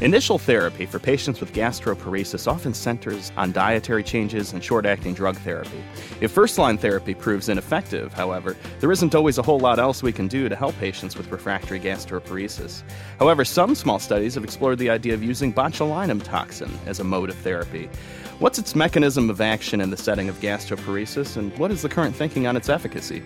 Initial therapy for patients with gastroparesis often centers on dietary changes and short acting drug therapy. If first line therapy proves ineffective, however, there isn't always a whole lot else we can do to help patients with refractory gastroparesis. However, some small studies have explored the idea of using botulinum toxin as a mode of therapy. What's its mechanism of action in the setting of gastroparesis, and what is the current thinking on its efficacy?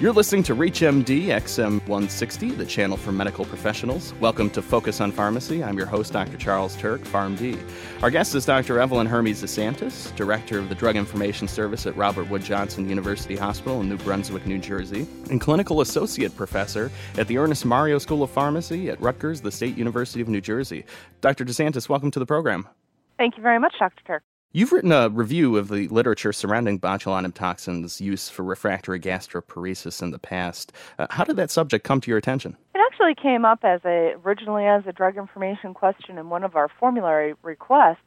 You're listening to ReachMD XM 160, the channel for medical professionals. Welcome to Focus on Pharmacy. I'm your host, Dr. Charles Turck, PharmD. Our guest is Dr. Evelyn Hermes DeSantis, Director of the Drug Information Service at Robert Wood Johnson University Hospital in New Brunswick, New Jersey, and Clinical Associate Professor at the Ernest Mario School of Pharmacy at Rutgers, the State University of New Jersey. Dr. DeSantis, welcome to the program. Thank you very much, Dr. Turck. You've written a review of the literature surrounding botulinum toxins' use for refractory gastroparesis in the past. Uh, how did that subject come to your attention? Actually came up as a originally as a drug information question in one of our formulary requests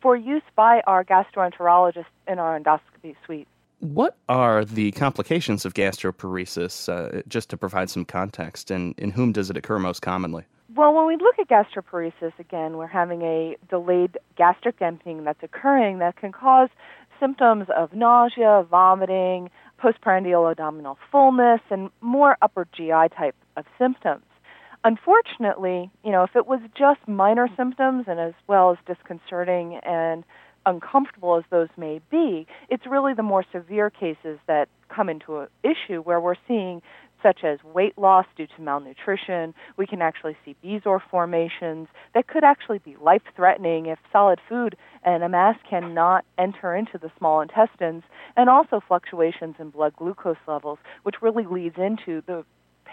for use by our gastroenterologist in our endoscopy suite. What are the complications of gastroparesis, uh, just to provide some context, and in whom does it occur most commonly? Well, when we look at gastroparesis, again, we're having a delayed gastric emptying that's occurring that can cause symptoms of nausea, vomiting, postprandial abdominal fullness, and more upper GI type of symptoms. Unfortunately, you know, if it was just minor symptoms and as well as disconcerting and uncomfortable as those may be, it's really the more severe cases that come into an issue where we're seeing such as weight loss due to malnutrition. We can actually see Bezoar formations that could actually be life threatening if solid food and a mass cannot enter into the small intestines, and also fluctuations in blood glucose levels, which really leads into the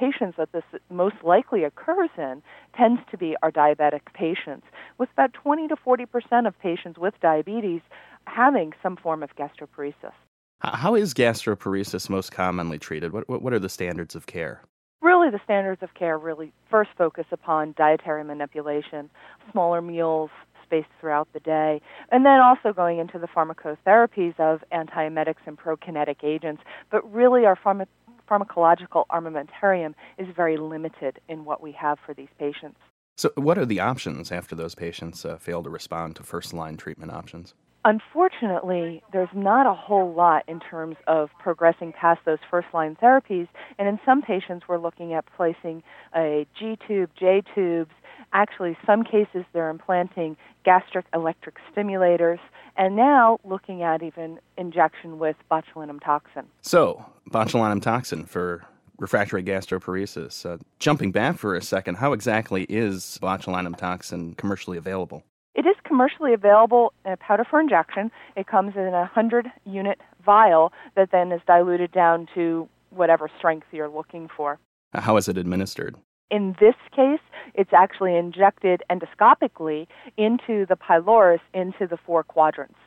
patients that this most likely occurs in tends to be our diabetic patients, with about 20 to 40 percent of patients with diabetes having some form of gastroparesis. How is gastroparesis most commonly treated? What, what, are the standards of care? Really, the standards of care really first focus upon dietary manipulation, smaller meals spaced throughout the day, and then also going into the pharmacotherapies of antiemetics and prokinetic agents. But really, our pharma- pharmacological armamentarium is very limited in what we have for these patients. So, what are the options after those patients uh, fail to respond to first line treatment options? Unfortunately, there's not a whole lot in terms of progressing past those first line therapies. And in some patients, we're looking at placing a G tube, J tubes. Actually, some cases, they're implanting gastric electric stimulators. And now looking at even injection with botulinum toxin. So, botulinum toxin for refractory gastroparesis. Uh, jumping back for a second, how exactly is botulinum toxin commercially available? It is commercially available in a powder for injection. It comes in a 100 unit vial that then is diluted down to whatever strength you're looking for. How is it administered? In this case, it's actually injected endoscopically into the pylorus, into the four quadrants.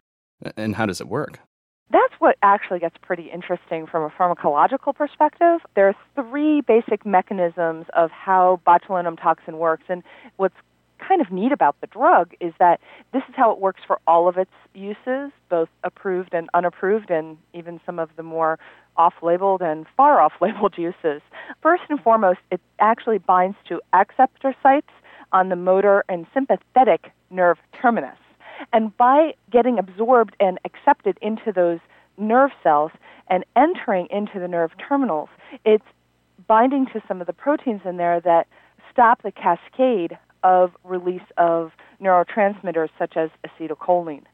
And how does it work? That's what actually gets pretty interesting from a pharmacological perspective. There are three basic mechanisms of how botulinum toxin works, and what's kind of neat about the drug is that this is how it works for all of its uses, both approved and unapproved, and even some of the more off labeled and far off labeled uses. First and foremost, it actually binds to acceptor sites on the motor and sympathetic nerve terminus. And by getting absorbed and accepted into those nerve cells and entering into the nerve terminals, it's binding to some of the proteins in there that stop the cascade of release of neurotransmitters such as acetylcholine.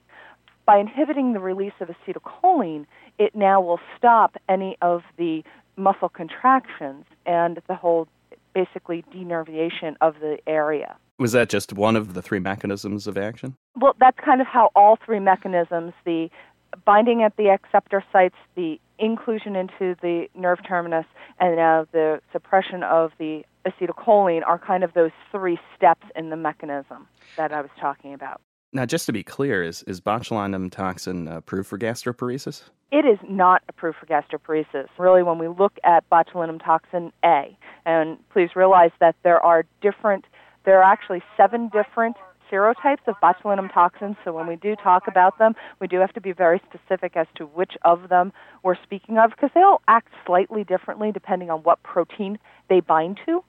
By inhibiting the release of acetylcholine, it now will stop any of the muscle contractions and the whole basically denervation of the area. Was that just one of the three mechanisms of action? Well, that's kind of how all three mechanisms the binding at the acceptor sites, the inclusion into the nerve terminus, and now the suppression of the acetylcholine are kind of those three steps in the mechanism that I was talking about. Now, just to be clear, is, is botulinum toxin uh, approved for gastroparesis? It is not approved for gastroparesis. Really, when we look at botulinum toxin A, and please realize that there are different, there are actually seven different serotypes of botulinum toxins, so when we do talk about them, we do have to be very specific as to which of them we're speaking of because they all act slightly differently depending on what protein they bind to.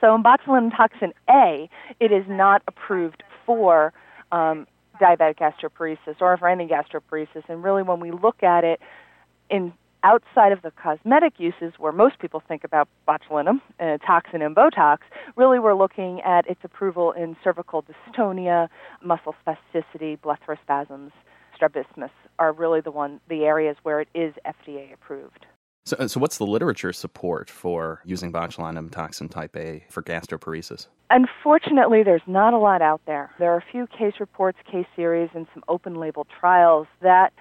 So in botulinum toxin A, it is not approved for um, diabetic gastroparesis or for any gastroparesis. And really, when we look at it in outside of the cosmetic uses where most people think about botulinum, uh, toxin, and Botox, really we're looking at its approval in cervical dystonia, muscle spasticity, blepharospasms, strabismus are really the one the areas where it is FDA approved. So, uh, so what's the literature support for using botulinum toxin type A for gastroparesis? Unfortunately, there's not a lot out there. There are a few case reports, case series, and some open label trials that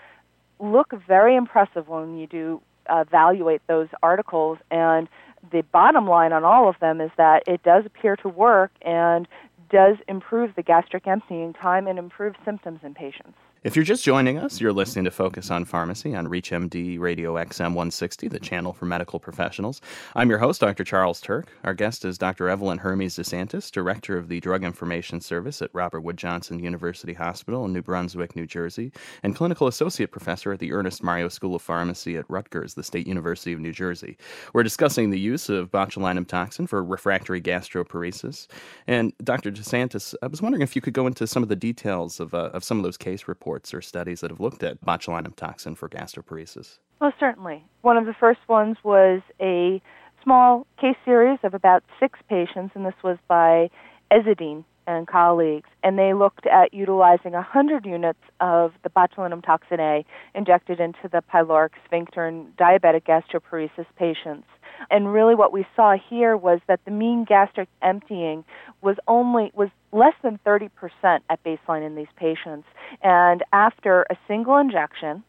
look very impressive when you do uh, evaluate those articles. And the bottom line on all of them is that it does appear to work and does improve the gastric emptying time and improve symptoms in patients. If you're just joining us, you're listening to Focus on Pharmacy on ReachMD Radio XM 160, the channel for medical professionals. I'm your host, Dr. Charles Turck. Our guest is Dr. Evelyn Hermes DeSantis, Director of the Drug Information Service at Robert Wood Johnson University Hospital in New Brunswick, New Jersey, and Clinical Associate Professor at the Ernest Mario School of Pharmacy at Rutgers, the State University of New Jersey. We're discussing the use of botulinum toxin for refractory gastroparesis. And Dr. DeSantis, I was wondering if you could go into some of the details of, uh, of some of those case reports reports or studies that have looked at botulinum toxin for gastroparesis? Well, certainly. One of the first ones was a small case series of about six patients, and this was by Ezzeddine and colleagues, and they looked at utilizing 100 units of the botulinum toxin A injected into the pyloric sphincter in diabetic gastroparesis patients. And really what we saw here was that the mean gastric emptying was only was less than 30% at baseline in these patients. And after a single injection,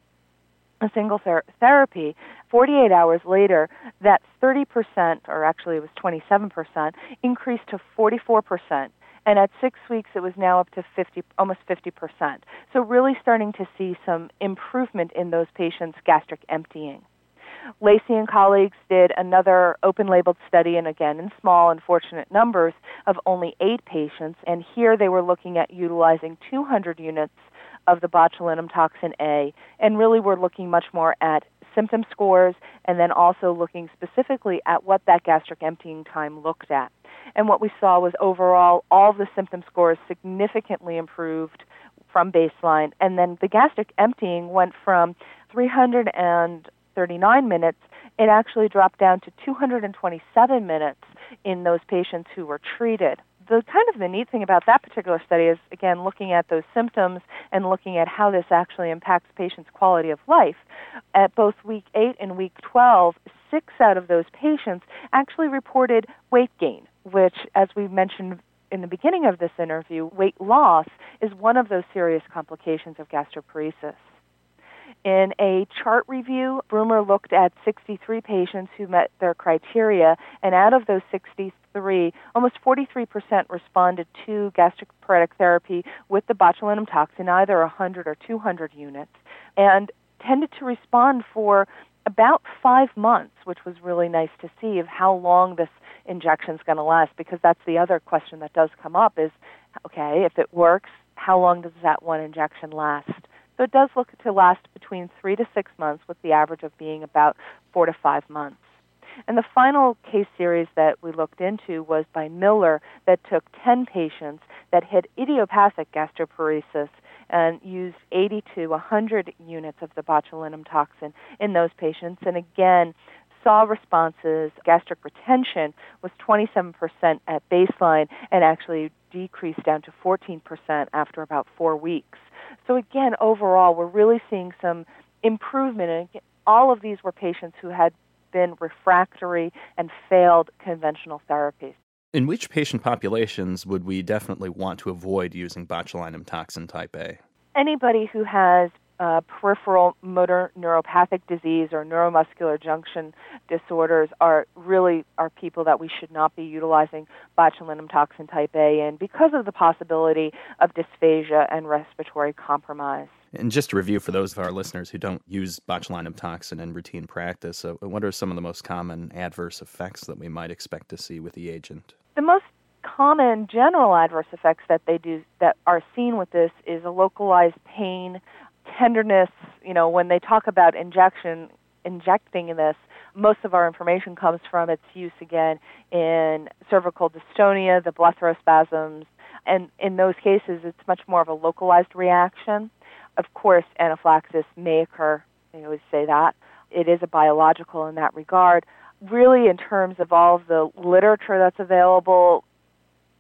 a single ther- therapy, 48 hours later, that 30%, or actually it was 27%, increased to 44%. And at six weeks, it was now up to 50, almost 50%. So, really starting to see some improvement in those patients' gastric emptying. Lacy and colleagues did another open labeled study, and again in small, unfortunate numbers, of only eight patients. And here they were looking at utilizing 200 units of the botulinum toxin A, and really were looking much more at symptom scores and then also looking specifically at what that gastric emptying time looked at. And what we saw was overall all the symptom scores significantly improved from baseline, and then the gastric emptying went from 300 and 39 minutes, it actually dropped down to 227 minutes in those patients who were treated. The kind of the neat thing about that particular study is again looking at those symptoms and looking at how this actually impacts patients' quality of life. At both week 8 and week 12, 6 out of those patients actually reported weight gain, which as we mentioned in the beginning of this interview, weight loss is one of those serious complications of gastroparesis. In a chart review, Bromer looked at 63 patients who met their criteria, and out of those 63, almost 43% responded to gastric paretic therapy with the botulinum toxin, either 100 or 200 units, and tended to respond for about five months, which was really nice to see of how long this injection is going to last, because that's the other question that does come up is, okay, if it works, how long does that one injection last? So it does look to last between three to six months, with the average of being about four to five months. And the final case series that we looked into was by Miller that took 10 patients that had idiopathic gastroparesis and used 80 to 100 units of the botulinum toxin in those patients. And again, saw responses. Gastric retention was 27% at baseline and actually decreased down to 14% after about four weeks. So again, overall, we're really seeing some improvement. And all of these were patients who had been refractory and failed conventional therapies. In which patient populations would we definitely want to avoid using botulinum toxin type A? Anybody who has uh, peripheral motor neuropathic disease or neuromuscular junction disorders are really are people that we should not be utilizing botulinum toxin type A in because of the possibility of dysphagia and respiratory compromise. And just to review for those of our listeners who don't use botulinum toxin in routine practice, uh, what are some of the most common adverse effects that we might expect to see with the agent? The most common general adverse effects that they do that are seen with this is a localized pain, tenderness, you know, when they talk about injection, injecting this, Most of our information comes from its use again in cervical dystonia, the blepharospasms, and in those cases, it's much more of a localized reaction. Of course, anaphylaxis may occur. They always say that. It is a biological in that regard. Really, in terms of all of the literature that's available,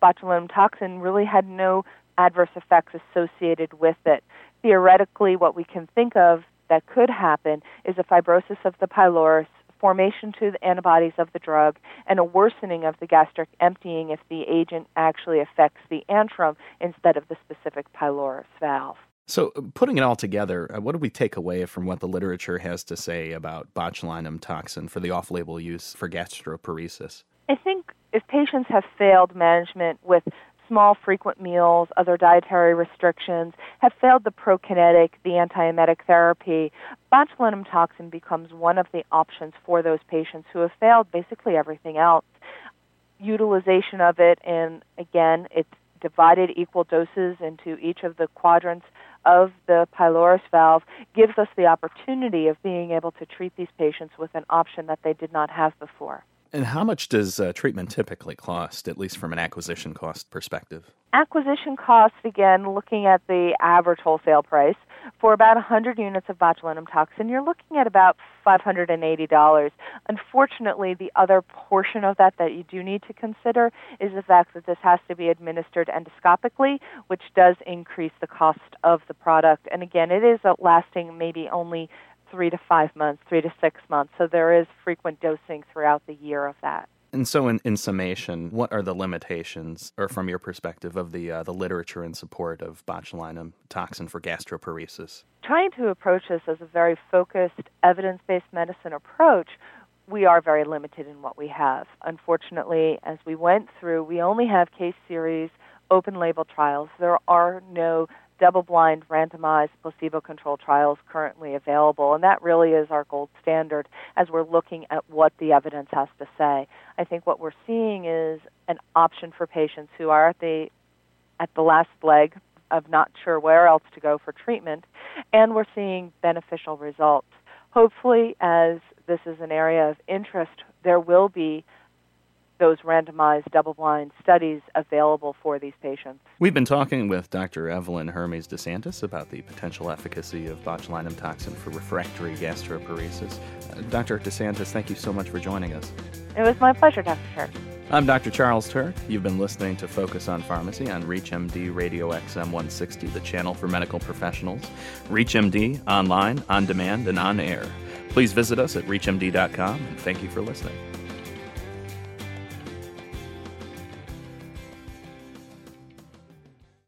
botulinum toxin really had no adverse effects associated with it. Theoretically, what we can think of that could happen is a fibrosis of the pylorus, formation to the antibodies of the drug, and a worsening of the gastric emptying if the agent actually affects the antrum instead of the specific pylorus valve. So, uh, putting it all together, uh, what do we take away from what the literature has to say about botulinum toxin for the off label use for gastroparesis? I think if patients have failed management with small, frequent meals, other dietary restrictions, have failed the prokinetic, the antiemetic therapy, botulinum toxin becomes one of the options for those patients who have failed basically everything else. Utilization of it, and again, it's divided equal doses into each of the quadrants of the pylorus valve gives us the opportunity of being able to treat these patients with an option that they did not have before. And how much does uh, treatment typically cost, at least from an acquisition cost perspective? Acquisition cost, again, looking at the average wholesale price, for about 100 units of botulinum toxin, you're looking at about $580. Unfortunately, the other portion of that that you do need to consider is the fact that this has to be administered endoscopically, which does increase the cost of the product. And again, it is lasting maybe only three to five months, three to six months. So there is frequent dosing throughout the year of that. And so, in, in summation, what are the limitations, or from your perspective, of the uh, the literature in support of botulinum toxin for gastroparesis? Trying to approach this as a very focused, evidence-based medicine approach, we are very limited in what we have. Unfortunately, as we went through, we only have case series, open label trials. There are no double blind, randomized, placebo controlled trials currently available, and that really is our gold standard as we're looking at what the evidence has to say. I think what we're seeing is an option for patients who are at the at the last leg of not sure where else to go for treatment, and we're seeing beneficial results. Hopefully, as this is an area of interest, there will be those randomized double blind studies available for these patients. We've been talking with Dr. Evelyn Hermes DeSantis about the potential efficacy of botulinum toxin for refractory gastroparesis. Uh, Dr. DeSantis, thank you so much for joining us. It was my pleasure, Dr. Turck. I'm Dr. Charles Turck. You've been listening to Focus on Pharmacy on ReachMD Radio XM 160, the channel for medical professionals. ReachMD online, on demand, and on air. Please visit us at reachmd.com and thank you for listening.